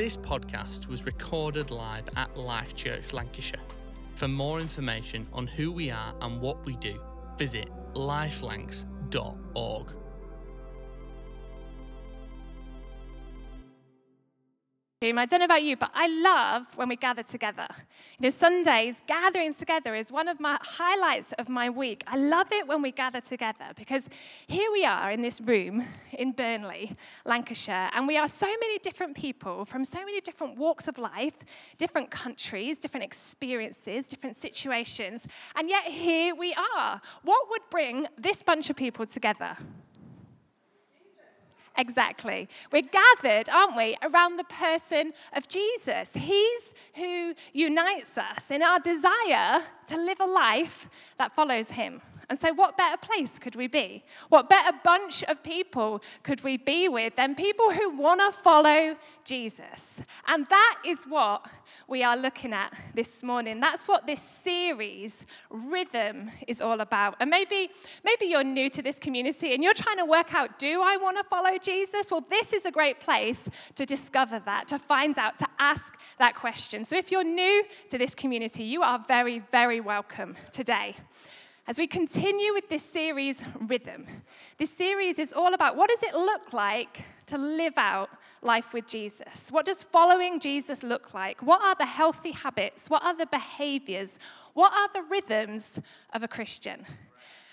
This podcast was recorded live at Life Church Lancashire. For more information on who we are and what we do, visit lifelancs.org. I don't know about you, but I love when we gather together. You know, Sundays, gatherings together is one of my highlights of my week. I love it when we gather together because here we are in this room in Burnley, Lancashire, and we are so many different people from so many different walks of life, different countries, different experiences, different situations, and yet here we are. What would bring this bunch of people together? Exactly. We're gathered, aren't we, around the person of Jesus. He's who unites us in our desire to live a life that follows him. And so, what better place could we be? What better bunch of people could we be with than people who want to follow Jesus? And that is what we are looking at this morning. That's what this series, Rhythm, is all about. And maybe, maybe you're new to this community and you're trying to work out do I want to follow Jesus? Well, this is a great place to discover that, to find out, to ask that question. So, if you're new to this community, you are very, very welcome today as we continue with this series, Rhythm. This series is all about what does it look like to live out life with Jesus? What does following Jesus look like? What are the healthy habits? What are the behaviors? What are the rhythms of a Christian?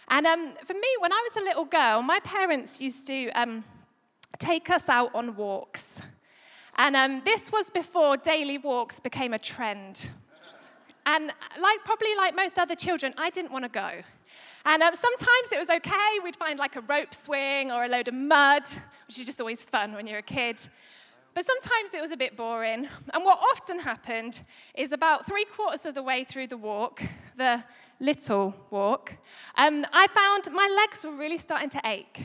And um, for me, when I was a little girl, my parents used to um, take us out on walks. And um, this was before daily walks became a trend. And like probably like most other children, I didn't want to go. And um, sometimes it was okay. We'd find like a rope swing or a load of mud, which is just always fun when you're a kid. But sometimes it was a bit boring. And what often happened is about three quarters of the way through the walk, the little walk, um, I found my legs were really starting to ache.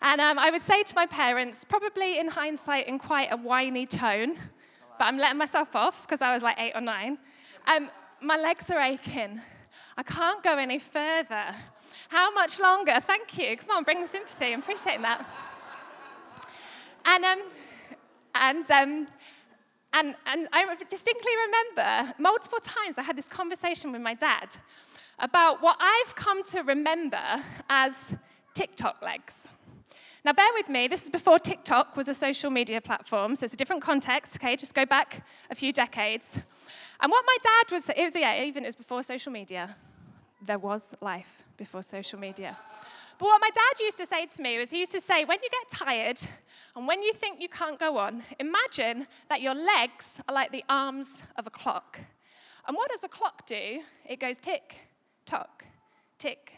And um, I would say to my parents, probably in hindsight in quite a whiny tone, but I'm letting myself off because I was like eight or nine. Um, my legs are aching. I can't go any further. How much longer? Thank you. Come on, bring the sympathy. I'm appreciating that. And, um, and, um, and, and I distinctly remember multiple times I had this conversation with my dad about what I've come to remember as TikTok legs. Now, bear with me, this is before TikTok was a social media platform, so it's a different context, okay? Just go back a few decades. And what my dad was, it was, yeah, even it was before social media. There was life before social media. But what my dad used to say to me was he used to say, when you get tired and when you think you can't go on, imagine that your legs are like the arms of a clock. And what does a clock do? It goes tick, tock, tick,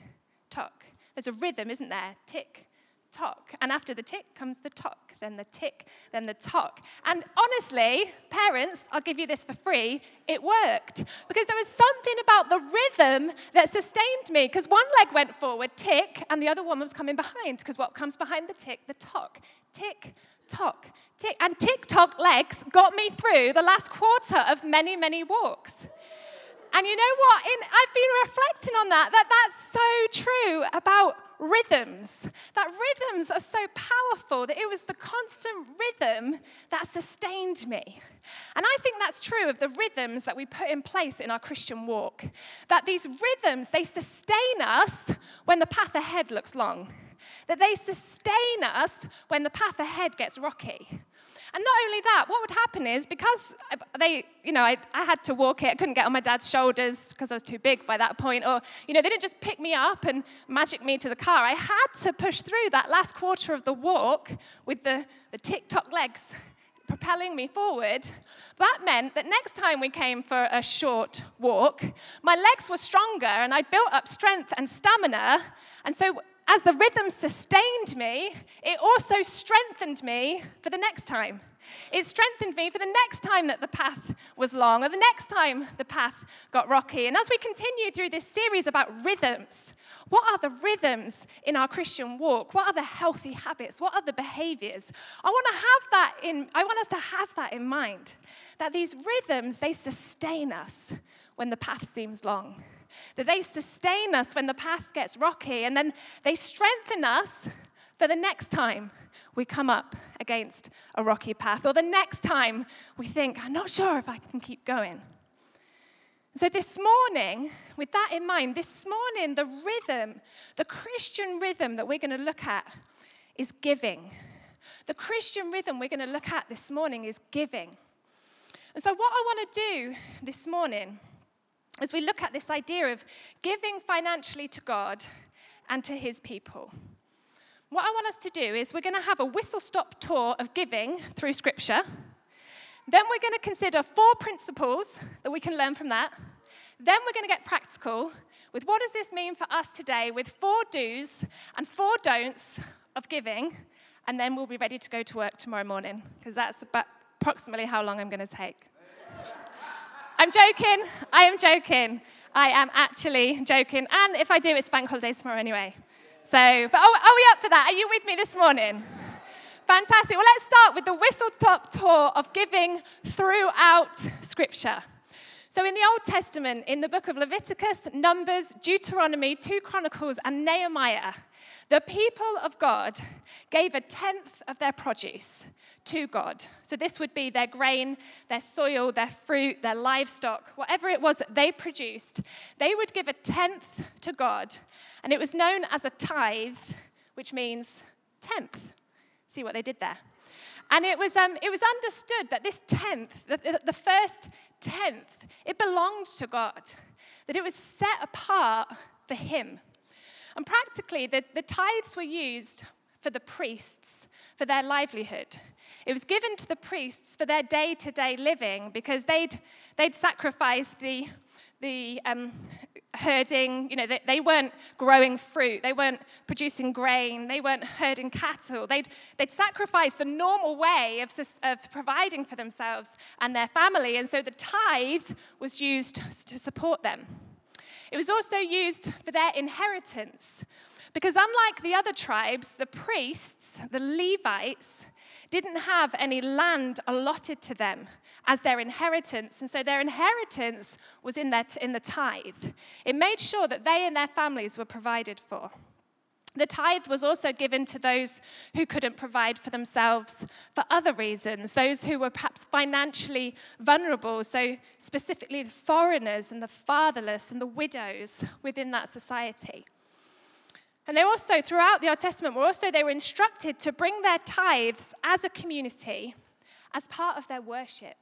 tock. There's a rhythm, isn't there? Tick, tock. And after the tick comes the tock then the tick, then the tock. And honestly, parents, I'll give you this for free, it worked. Because there was something about the rhythm that sustained me. Because one leg went forward, tick, and the other one was coming behind. Because what comes behind the tick? The tock. Tick, tock, tick. And tick tock legs got me through the last quarter of many, many walks. And you know what? In, I've been reflecting on that, that that's so true about rhythms. That rhythms are so powerful that it was the constant rhythm that sustained me. And I think that's true of the rhythms that we put in place in our Christian walk. That these rhythms, they sustain us when the path ahead looks long. That they sustain us when the path ahead gets rocky. And not only that, what would happen is because they, you know, I, I had to walk it, I couldn't get on my dad's shoulders because I was too big by that point, or, you know, they didn't just pick me up and magic me to the car. I had to push through that last quarter of the walk with the, the tick-tock legs propelling me forward. That meant that next time we came for a short walk, my legs were stronger and I'd built up strength and stamina. And so as the rhythm sustained me, it also strengthened me for the next time. It strengthened me for the next time that the path was long or the next time the path got rocky. And as we continue through this series about rhythms, what are the rhythms in our Christian walk? What are the healthy habits? What are the behaviors? I want to have that in I want us to have that in mind. That these rhythms they sustain us when the path seems long that they sustain us when the path gets rocky, and then they strengthen us for the next time we come up against a rocky path, or the next time we think, I'm not sure if I can keep going. So, this morning, with that in mind, this morning, the rhythm, the Christian rhythm that we're going to look at is giving. The Christian rhythm we're going to look at this morning is giving. And so, what I want to do this morning as we look at this idea of giving financially to God and to his people. What I want us to do is we're going to have a whistle stop tour of giving through Scripture. Then we're going to consider four principles that we can learn from that. Then we're going to get practical with what does this mean for us today with four do's and four don'ts of giving. And then we'll be ready to go to work tomorrow morning because that's about approximately how long I'm going to take. I'm joking. I am joking. I am actually joking. And if I do, it's bank holidays tomorrow anyway. So, but are, are we up for that? Are you with me this morning? Fantastic. Well, let's start with the whistle top tour of giving throughout Scripture. So, in the Old Testament, in the book of Leviticus, Numbers, Deuteronomy, 2 Chronicles, and Nehemiah, the people of God gave a tenth of their produce to God. So, this would be their grain, their soil, their fruit, their livestock, whatever it was that they produced. They would give a tenth to God, and it was known as a tithe, which means tenth. See what they did there? And it was, um, it was understood that this tenth, the, the first tenth, it belonged to God, that it was set apart for Him. And practically, the, the tithes were used for the priests for their livelihood. It was given to the priests for their day to day living because they'd, they'd sacrificed the, the um, herding, you know, they, they, weren't growing fruit, they weren't producing grain, they weren't herding cattle. They'd, they'd sacrificed the normal way of, of providing for themselves and their family, and so the tithe was used to support them. It was also used for their inheritance. Because unlike the other tribes, the priests, the Levites, didn't have any land allotted to them as their inheritance. And so their inheritance was in, their, in the tithe. It made sure that they and their families were provided for. The tithe was also given to those who couldn't provide for themselves for other reasons, those who were perhaps financially vulnerable, so specifically the foreigners and the fatherless and the widows within that society. And they also, throughout the Old Testament, were also, they were instructed to bring their tithes as a community as part of their worship.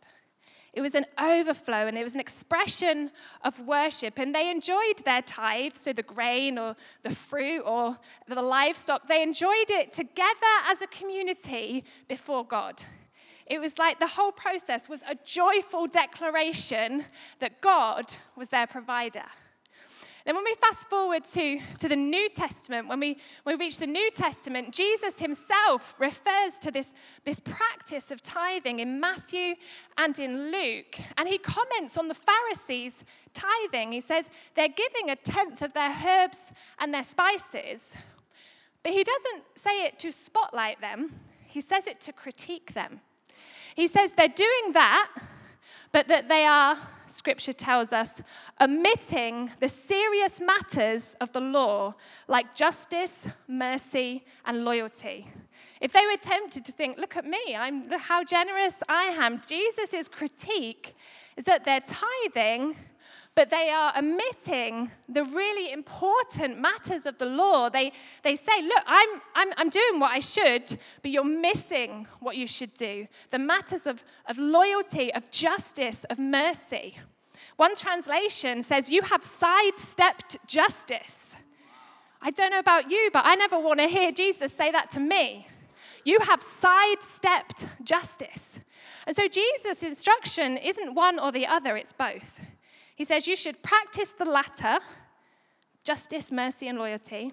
It was an overflow and it was an expression of worship. And they enjoyed their tithes, so the grain or the fruit or the livestock, they enjoyed it together as a community before God. It was like the whole process was a joyful declaration that God was their provider. Then, when we fast forward to, to the New Testament, when we, when we reach the New Testament, Jesus himself refers to this, this practice of tithing in Matthew and in Luke. And he comments on the Pharisees' tithing. He says they're giving a tenth of their herbs and their spices. But he doesn't say it to spotlight them, he says it to critique them. He says they're doing that but that they are, scripture tells us, omitting the serious matters of the law, like justice, mercy, and loyalty. If they were tempted to think, look at me, I'm how generous I am, Jesus' critique is that they're tithing but they are omitting the really important matters of the law. They, they say, Look, I'm, I'm, I'm doing what I should, but you're missing what you should do. The matters of, of loyalty, of justice, of mercy. One translation says, You have sidestepped justice. I don't know about you, but I never want to hear Jesus say that to me. You have sidestepped justice. And so Jesus' instruction isn't one or the other, it's both. He says you should practice the latter, justice, mercy, and loyalty,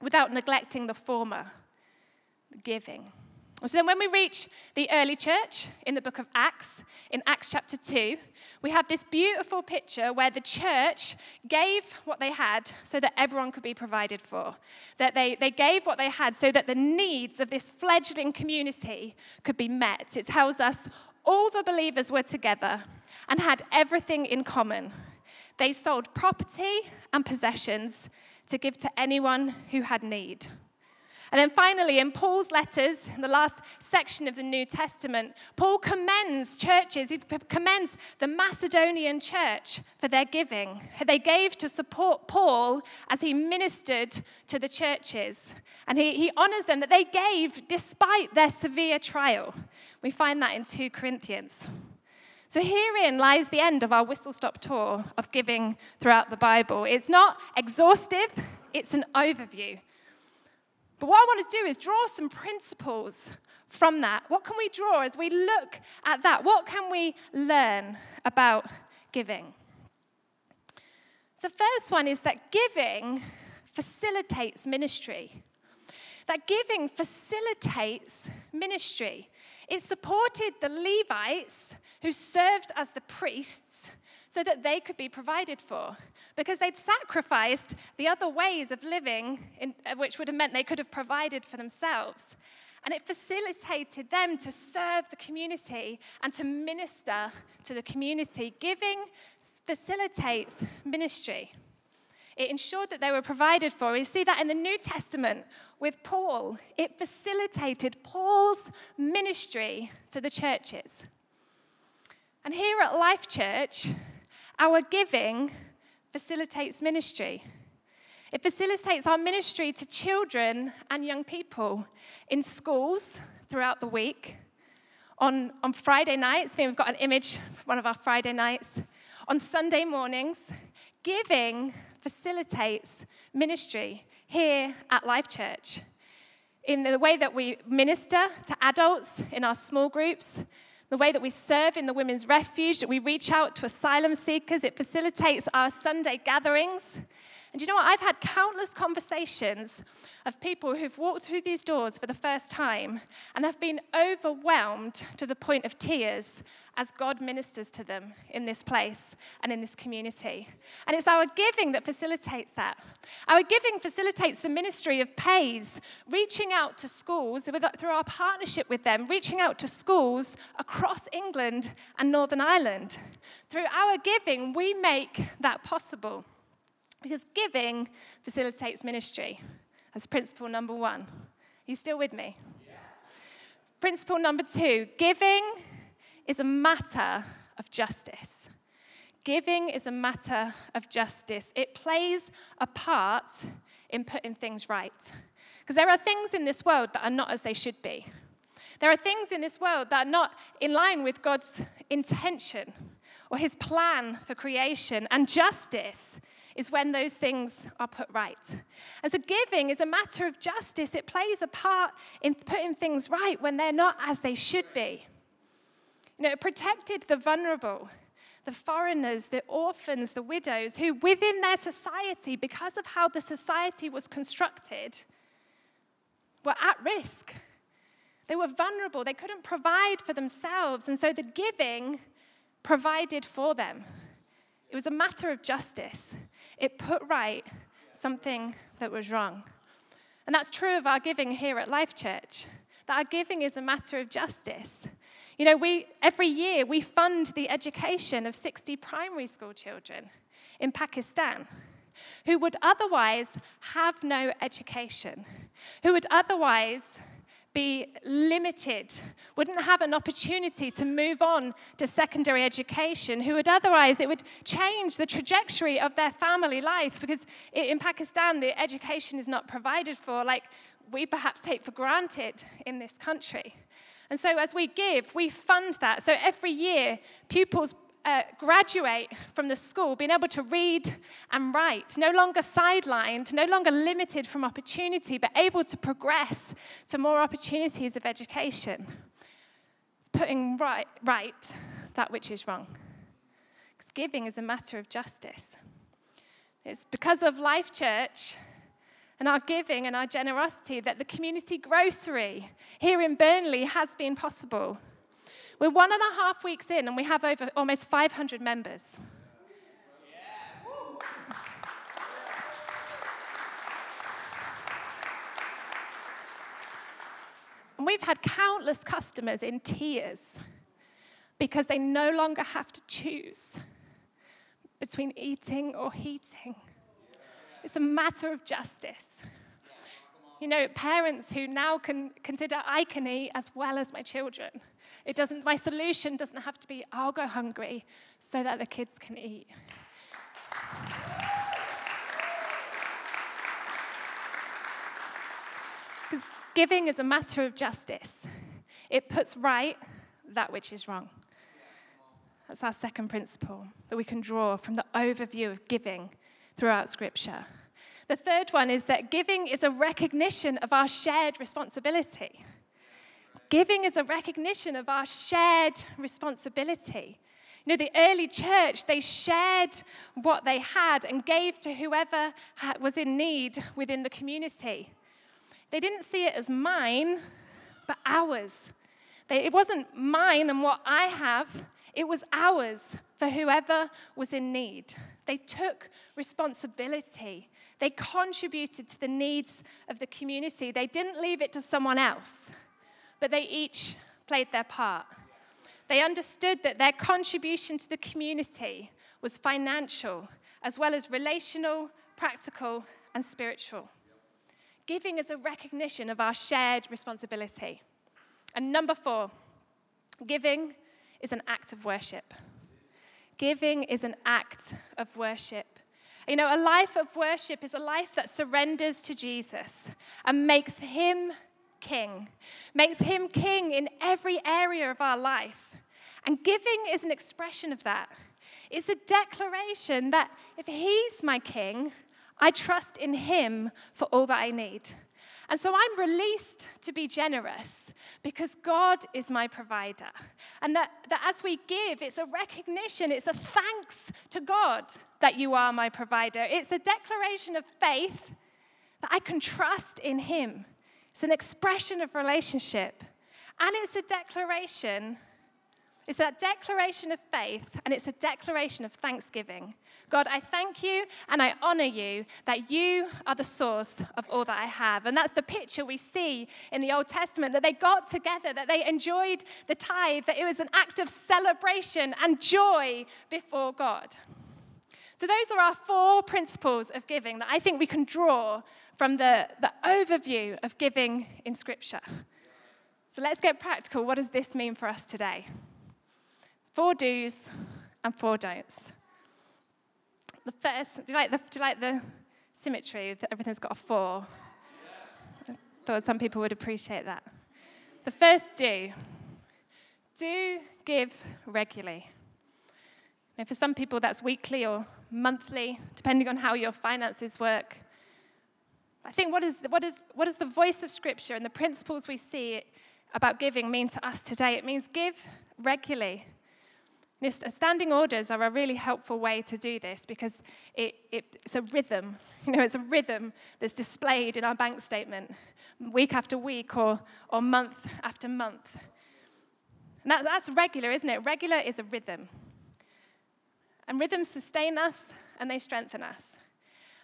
without neglecting the former, giving. So then, when we reach the early church in the book of Acts, in Acts chapter 2, we have this beautiful picture where the church gave what they had so that everyone could be provided for. That they, they gave what they had so that the needs of this fledgling community could be met. It tells us all the believers were together and had everything in common. They sold property and possessions to give to anyone who had need. And then finally, in Paul's letters, in the last section of the New Testament, Paul commends churches, he commends the Macedonian church for their giving. They gave to support Paul as he ministered to the churches. And he, he honors them that they gave despite their severe trial. We find that in 2 Corinthians. So, herein lies the end of our whistle stop tour of giving throughout the Bible. It's not exhaustive, it's an overview. But what I want to do is draw some principles from that. What can we draw as we look at that? What can we learn about giving? The first one is that giving facilitates ministry. That giving facilitates ministry. It supported the Levites who served as the priests so that they could be provided for. Because they'd sacrificed the other ways of living, in, uh, which would have meant they could have provided for themselves. And it facilitated them to serve the community and to minister to the community. Giving facilitates ministry. It ensured that they were provided for. We see that in the New Testament with Paul. It facilitated Paul's ministry to the churches. And here at Life Church, our giving facilitates ministry. It facilitates our ministry to children and young people in schools throughout the week. On, on Friday nights, I think we've got an image one of our Friday nights. On Sunday mornings, giving facilitates ministry here at Life Church. In the way that we minister to adults in our small groups, the way that we serve in the Women's Refuge, that we reach out to asylum seekers, it facilitates our Sunday gatherings. And you know what? I've had countless conversations of people who've walked through these doors for the first time and have been overwhelmed to the point of tears as God ministers to them in this place and in this community. And it's our giving that facilitates that. Our giving facilitates the ministry of Pais, reaching out to schools through our partnership with them, reaching out to schools across England and Northern Ireland. Through our giving, we make that possible because giving facilitates ministry. That's principle number one. Are you still with me? Yeah. Principle number two giving is a matter of justice. Giving is a matter of justice. It plays a part in putting things right. Because there are things in this world that are not as they should be. There are things in this world that are not in line with God's intention or his plan for creation. And justice is when those things are put right. And so giving is a matter of justice. It plays a part in putting things right when they're not as they should be. You know, it protected the vulnerable, the foreigners, the orphans, the widows, who within their society, because of how the society was constructed, were at risk. They were vulnerable. They couldn't provide for themselves. And so the giving provided for them. It was a matter of justice. It put right something that was wrong. And that's true of our giving here at Life Church, that our giving is a matter of justice. You know, we, every year we fund the education of 60 primary school children in Pakistan who would otherwise have no education, who would otherwise be limited, wouldn't have an opportunity to move on to secondary education, who would otherwise, it would change the trajectory of their family life because in Pakistan, the education is not provided for like we perhaps take for granted in this country. And so, as we give, we fund that. So, every year, pupils uh, graduate from the school being able to read and write, no longer sidelined, no longer limited from opportunity, but able to progress to more opportunities of education. It's putting right, right that which is wrong. Because giving is a matter of justice. It's because of Life Church and our giving and our generosity that the community grocery here in Burnley has been possible. We're one and a half weeks in and we have over almost 500 members. And we've had countless customers in tears because they no longer have to choose between eating or heating. It's a matter of justice. You know, parents who now can consider I can eat as well as my children. It doesn't, my solution doesn't have to be I'll go hungry so that the kids can eat. Because giving is a matter of justice. It puts right that which is wrong. That's our second principle that we can draw from the overview of giving throughout Scripture. The third one is that giving is a recognition of our shared responsibility. Giving is a recognition of our shared responsibility. You know, the early church, they shared what they had and gave to whoever was in need within the community. They didn't see it as mine, but ours. They, it wasn't mine and what I have, it was ours for whoever was in need. They took responsibility. They contributed to the needs of the community. They didn't leave it to someone else, but they each played their part. They understood that their contribution to the community was financial, as well as relational, practical, and spiritual. Giving is a recognition of our shared responsibility. And number four, giving is an act of worship. Giving is an act of worship. You know, a life of worship is a life that surrenders to Jesus and makes him king, makes him king in every area of our life. And giving is an expression of that. It's a declaration that if he's my king, I trust in him for all that I need. And so I'm released to be generous because God is my provider. And that, that as we give, it's a recognition, it's a thanks to God that you are my provider. It's a declaration of faith that I can trust in Him. It's an expression of relationship. And it's a declaration it's that declaration of faith and it's a declaration of thanksgiving. God, I thank you and I honor you that you are the source of all that I have. And that's the picture we see in the Old Testament that they got together, that they enjoyed the tithe, that it was an act of celebration and joy before God. So, those are our four principles of giving that I think we can draw from the, the overview of giving in Scripture. So, let's get practical. What does this mean for us today? Four do's and four don'ts. The first, do you like the, do you like the symmetry that everything's got a four? I thought some people would appreciate that. The first do, do give regularly. Now, for some people, that's weekly or monthly, depending on how your finances work. I think what, is, what, is, what does the voice of Scripture and the principles we see about giving mean to us today? It means give regularly. Standing orders are a really helpful way to do this because it, it, it's a rhythm. You know, it's a rhythm that's displayed in our bank statement week after week or, or month after month. And that, that's regular, isn't it? Regular is a rhythm. And rhythms sustain us and they strengthen us.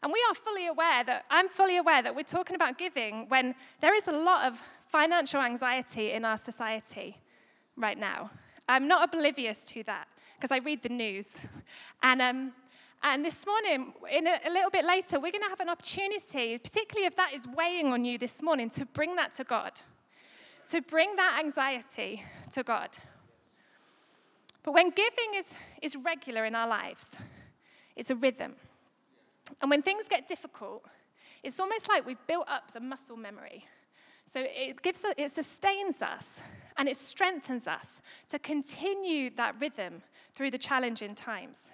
And we are fully aware that, I'm fully aware that we're talking about giving when there is a lot of financial anxiety in our society right now. I'm not oblivious to that because I read the news. And, um, and this morning, in a, a little bit later, we're going to have an opportunity, particularly if that is weighing on you this morning, to bring that to God, to bring that anxiety to God. But when giving is, is regular in our lives, it's a rhythm. And when things get difficult, it's almost like we've built up the muscle memory so it gives it sustains us and it strengthens us to continue that rhythm through the challenging times.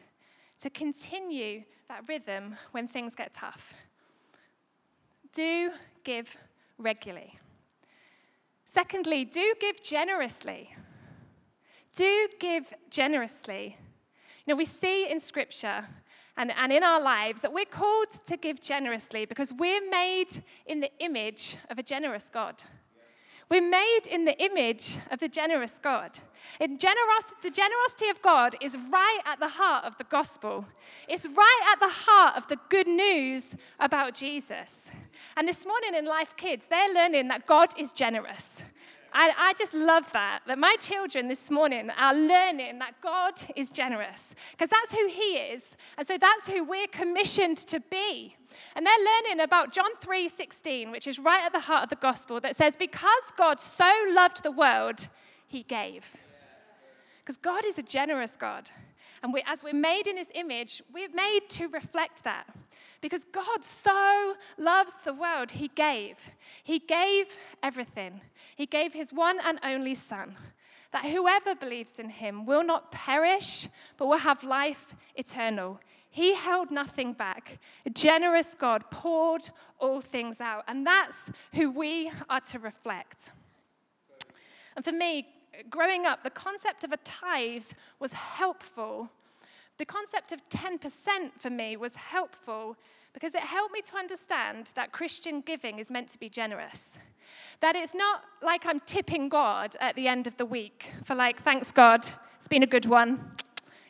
To continue that rhythm when things get tough. Do give regularly. Secondly, do give generously. Do give generously. You know, we see in Scripture and, and in our lives that we're called to give generously because we're made in the image of a generous God. We're made in the image of the generous God. And generosity, the generosity of God is right at the heart of the gospel. It's right at the heart of the good news about Jesus. And this morning in Life Kids, they're learning that God is generous. I, I just love that, that my children this morning are learning that God is generous, because that's who He is. And so that's who we're commissioned to be. And they're learning about John 3 16, which is right at the heart of the gospel, that says, Because God so loved the world, He gave. Because God is a generous God. And we, as we're made in his image, we're made to reflect that. Because God so loves the world, he gave. He gave everything. He gave his one and only Son, that whoever believes in him will not perish, but will have life eternal. He held nothing back. A generous God poured all things out. And that's who we are to reflect. And for me, growing up, the concept of a tithe was helpful. The concept of 10% for me was helpful because it helped me to understand that Christian giving is meant to be generous. That it's not like I'm tipping God at the end of the week for, like, thanks God, it's been a good one.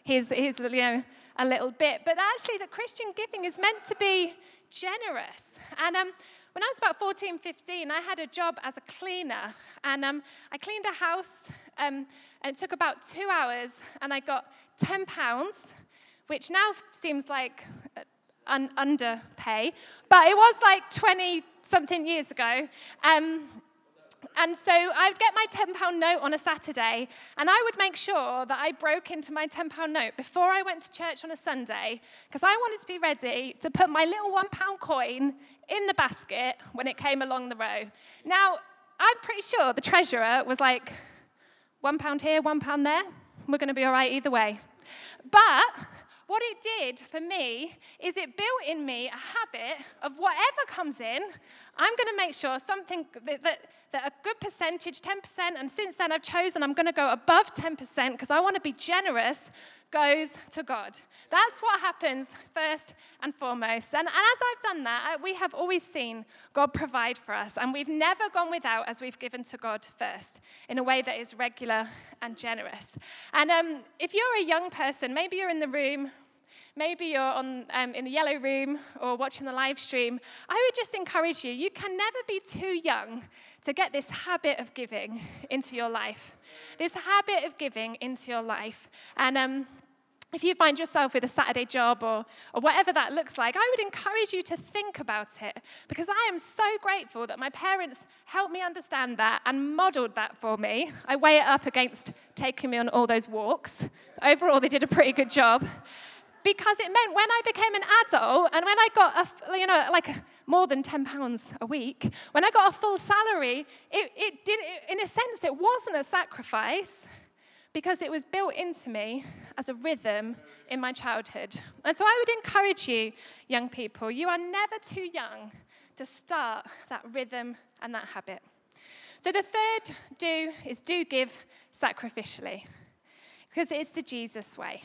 Here's, here's you know, a little bit. But actually, that Christian giving is meant to be generous. And um, when I was about 14, 15, I had a job as a cleaner. And um, I cleaned a house, um, and it took about two hours, and I got 10 pounds, which now seems like un- underpay, but it was like 20 something years ago. Um, and so I would get my £10 note on a Saturday, and I would make sure that I broke into my £10 note before I went to church on a Sunday, because I wanted to be ready to put my little £1 coin in the basket when it came along the row. Now, I'm pretty sure the treasurer was like, £1 here, £1 there, we're going to be all right either way. But what it did for me is it built in me a habit of whatever comes in, I'm going to make sure something that, that, that, a good percentage, 10%, and since then I've chosen I'm going to go above 10% because I want to be generous, goes to God. That's what happens first and foremost. And, and as I've done that, we have always seen God provide for us, and we've never gone without as we've given to God first in a way that is regular and generous. And um, if you're a young person, maybe you're in the room Maybe you're on, um, in the yellow room or watching the live stream. I would just encourage you, you can never be too young to get this habit of giving into your life. This habit of giving into your life. And um, if you find yourself with a Saturday job or, or whatever that looks like, I would encourage you to think about it because I am so grateful that my parents helped me understand that and modeled that for me. I weigh it up against taking me on all those walks. Overall, they did a pretty good job because it meant when I became an adult and when I got, a, you know, like more than 10 pounds a week, when I got a full salary, it, it did, in a sense, it wasn't a sacrifice because it was built into me as a rhythm in my childhood. And so I would encourage you, young people, you are never too young to start that rhythm and that habit. So the third do is do give sacrificially because it's the Jesus way.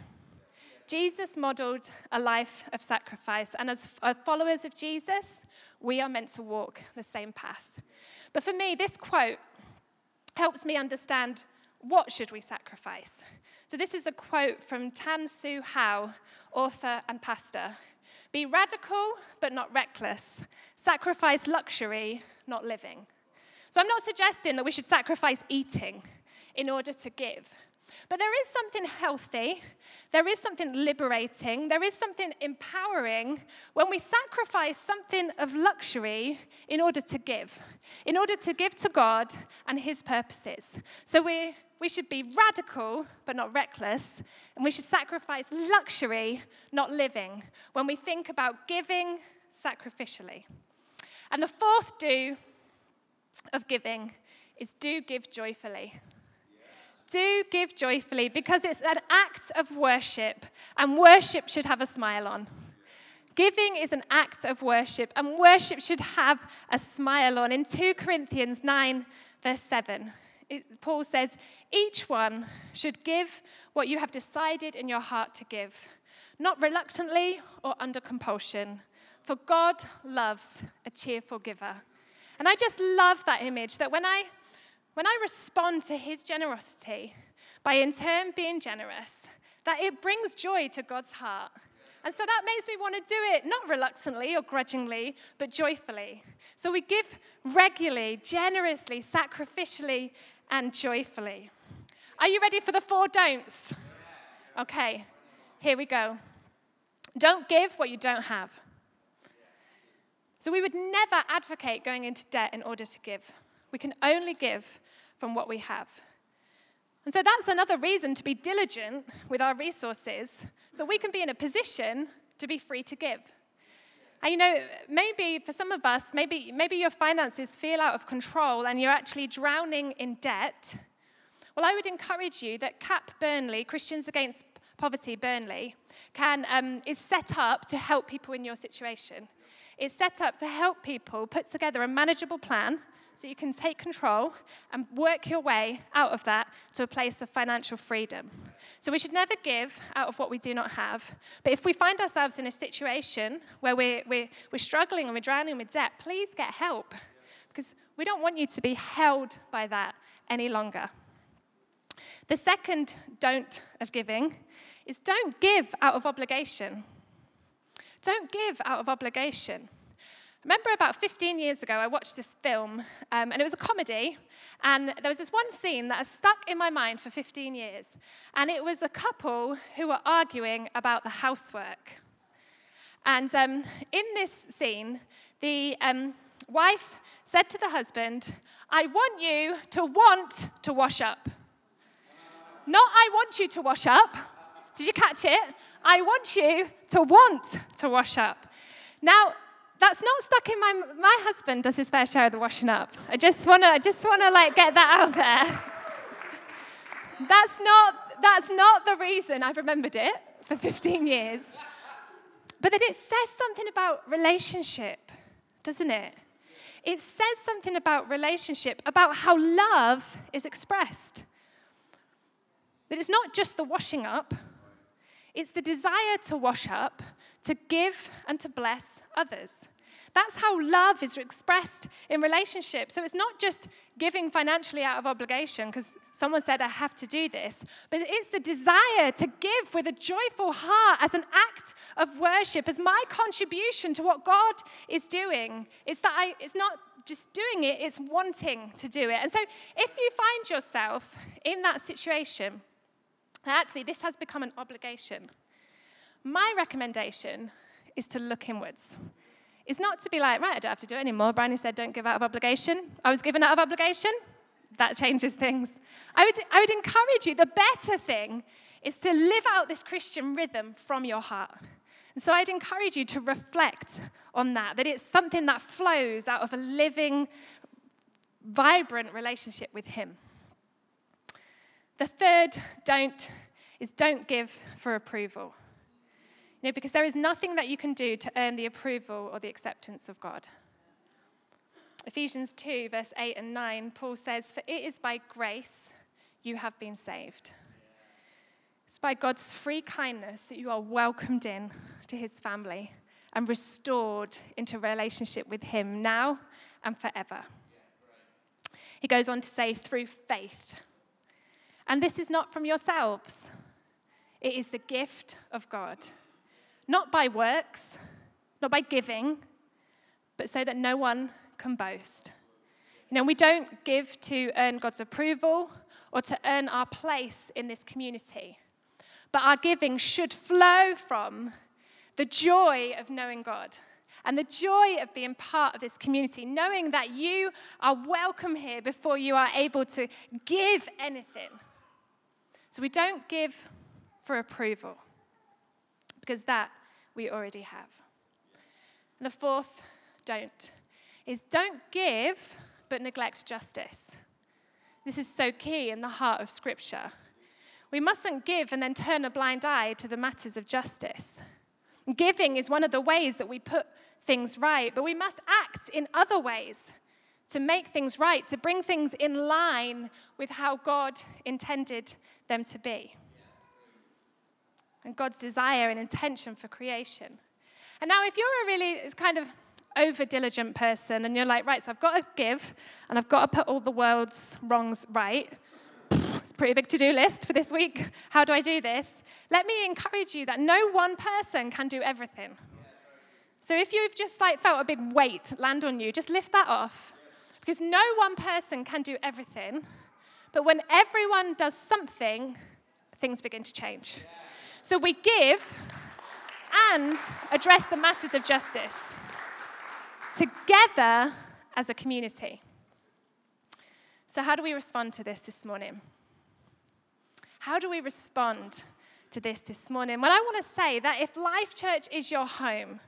Jesus modeled a life of sacrifice, and as uh, followers of Jesus, we are meant to walk the same path. But for me, this quote helps me understand what should we sacrifice. So this is a quote from Tan Su Hao, author and pastor. Be radical, but not reckless. Sacrifice luxury, not living. So I'm not suggesting that we should sacrifice eating in order to give. But there is something healthy, there is something liberating, there is something empowering when we sacrifice something of luxury in order to give, in order to give to God and His purposes. So we, we should be radical but not reckless, and we should sacrifice luxury, not living, when we think about giving sacrificially. And the fourth do of giving is do give joyfully do give joyfully because it's an act of worship, and worship should have a smile on. Giving is an act of worship, and worship should have a smile on. In 2 Corinthians 9, verse 7, it, Paul says, Each one should give what you have decided in your heart to give, not reluctantly or under compulsion, for God loves a cheerful giver. And I just love that image that when I when I respond to his generosity by in turn being generous, that it brings joy to God's heart. And so that makes me want to do it not reluctantly or grudgingly, but joyfully. So we give regularly, generously, sacrificially, and joyfully. Are you ready for the four don'ts? Okay, here we go. Don't give what you don't have. So we would never advocate going into debt in order to give. We can only give from what we have. And so that's another reason to be diligent with our resources so we can be in a position to be free to give. And you know, maybe for some of us, maybe, maybe your finances feel out of control and you're actually drowning in debt. Well, I would encourage you that CAP Burnley, Christians Against Poverty Burnley, can, um, is set up to help people in your situation. It's set up to help people put together a manageable plan so you can take control and work your way out of that to a place of financial freedom. So we should never give out of what we do not have. But if we find ourselves in a situation where we're, we're, we're struggling and we're drowning with debt, please get help because we don't want you to be held by that any longer. The second don't of giving is don't give out of obligation. Don't give out of obligation remember about 15 years ago, I watched this film, um, and it was a comedy. And there was this one scene that has stuck in my mind for 15 years. And it was a couple who were arguing about the housework. And um, in this scene, the um, wife said to the husband, I want you to want to wash up. Not, I want you to wash up. Did you catch it? I want you to want to wash up. Now, that's not stuck in my my husband does his fair share of the washing up. I just wanna I just wanna like get that out there. that's not that's not the reason I've remembered it for 15 years. But that it says something about relationship, doesn't it? It says something about relationship, about how love is expressed. That it's not just the washing up, it's the desire to wash up, to give, and to bless others. That's how love is expressed in relationships. So it's not just giving financially out of obligation because someone said, I have to do this, but it's the desire to give with a joyful heart as an act of worship, as my contribution to what God is doing. It's that I, it's not just doing it, it's wanting to do it. And so if you find yourself in that situation, actually, this has become an obligation. My recommendation is to look inwards. It's not to be like, right, I don't have to do it anymore. Bryony said, don't give out of obligation. I was given out of obligation. That changes things. I would, I would encourage you, the better thing is to live out this Christian rhythm from your heart. And so I'd encourage you to reflect on that, that it's something that flows out of a living, vibrant relationship with Him. The third don't is don't give for approval. You know, because there is nothing that you can do to earn the approval or the acceptance of God. Ephesians 2, verse 8 and 9, Paul says, For it is by grace you have been saved. It's by God's free kindness that you are welcomed in to his family and restored into relationship with him now and forever. He goes on to say, through faith. And this is not from yourselves, it is the gift of God. Not by works, not by giving, but so that no one can boast. You know, we don't give to earn God's approval or to earn our place in this community, but our giving should flow from the joy of knowing God and the joy of being part of this community, knowing that you are welcome here before you are able to give anything. So we don't give for approval because that we already have. And the fourth don't is don't give but neglect justice. This is so key in the heart of Scripture. We mustn't give and then turn a blind eye to the matters of justice. Giving is one of the ways that we put things right, but we must act in other ways to make things right, to bring things in line with how God intended them to be. And God's desire and intention for creation. And now, if you're a really kind of over diligent person and you're like, right, so I've got to give and I've got to put all the world's wrongs right, it's a pretty big to do list for this week. How do I do this? Let me encourage you that no one person can do everything. So if you've just like felt a big weight land on you, just lift that off. Because no one person can do everything. But when everyone does something, things begin to change. So we give and address the matters of justice together as a community. So, how do we respond to this this morning? How do we respond to this this morning? Well, I want to say that if Life Church is your home,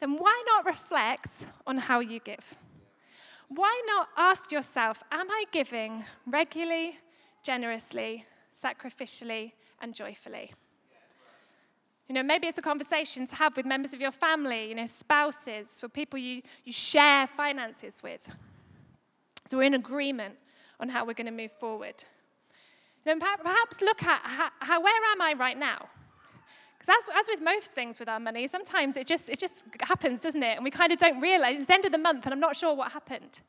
then why not reflect on how you give? Why not ask yourself, am I giving regularly, generously, sacrificially, and joyfully? You know, maybe it's a conversation to have with members of your family, you know, spouses, or people you, you share finances with. So we're in agreement on how we're going to move forward. You know, perhaps look at how where am I right now? Because as, as with most things with our money, sometimes it just, it just happens, doesn't it? And we kind of don't realize it's the end of the month and I'm not sure what happened.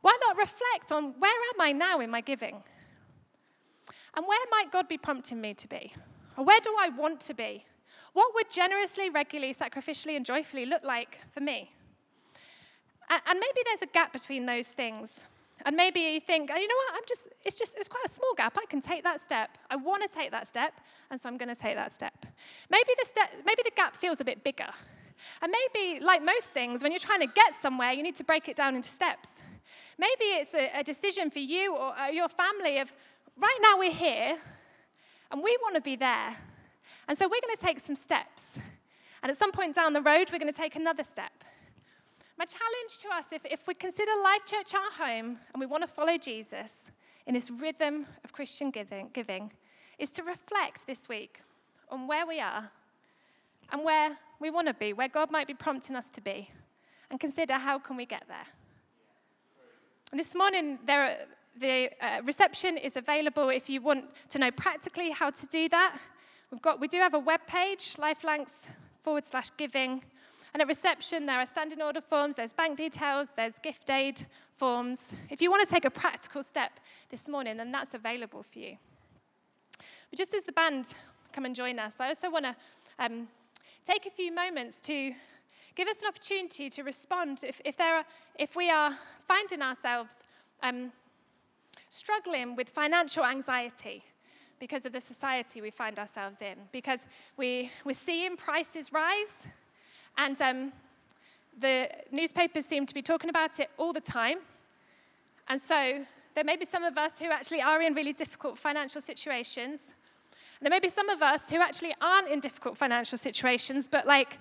Why not reflect on where am I now in my giving? And where might God be prompting me to be? Or where do I want to be? What would generously, regularly, sacrificially, and joyfully look like for me? And maybe there's a gap between those things. And maybe you think, oh, you know what, I'm just, it's just, it's quite a small gap. I can take that step. I want to take that step, and so I'm going to take that step. Maybe the, step, maybe the gap feels a bit bigger. And maybe, like most things, when you're trying to get somewhere, you need to break it down into steps. Maybe it's a, a decision for you or uh, your family of, right now we're here, and we want to be there. And so we're going to take some steps. And at some point down the road, we're going to take another step. My challenge to us, if, if we consider Life Church our home and we want to follow Jesus in this rhythm of Christian giving, giving, is to reflect this week on where we are and where we want to be, where God might be prompting us to be, and consider how can we get there. And this morning, there are, the uh, reception is available if you want to know practically how to do that. We've got, we do have a web page, lifelancs forward slash giving. And at reception, there are standing order forms, there's bank details, there's gift aid forms. If you want to take a practical step this morning, then that's available for you. But just as the band come and join us, I also want to um, take a few moments to give us an opportunity to respond if, if, there are, if we are finding ourselves um, struggling with financial anxiety because of the society we find ourselves in, because we, we're seeing prices rise, and um, the newspapers seem to be talking about it all the time. And so there may be some of us who actually are in really difficult financial situations. And there may be some of us who actually aren't in difficult financial situations, but like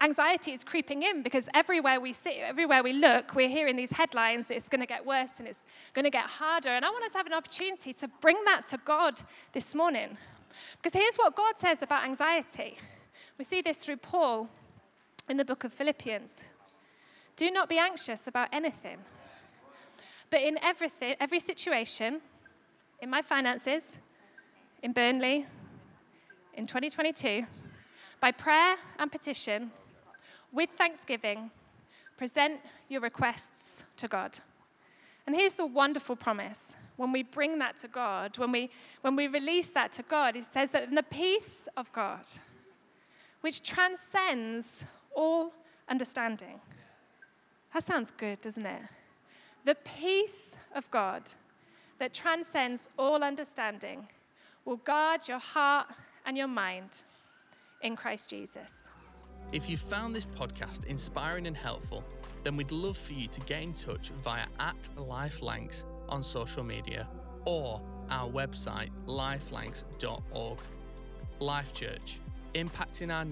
anxiety is creeping in because everywhere we see, everywhere we look, we're hearing these headlines. It's going to get worse and it's going to get harder. And I want us to have an opportunity to bring that to God this morning. Because here's what God says about anxiety. We see this through Paul in the book of Philippians. Do not be anxious about anything, but in everything, every situation, in my finances, in Burnley, in 2022, by prayer and petition, with thanksgiving, present your requests to God. And here's the wonderful promise. When we bring that to God, when we, when we release that to God, it says that in the peace of God, which transcends all understanding. That sounds good, doesn't it? The peace of God that transcends all understanding will guard your heart and your mind in Christ Jesus. If you found this podcast inspiring and helpful, then we'd love for you to get in touch via at lifelancs on social media or our website lifelancs.org. Life Church, impacting our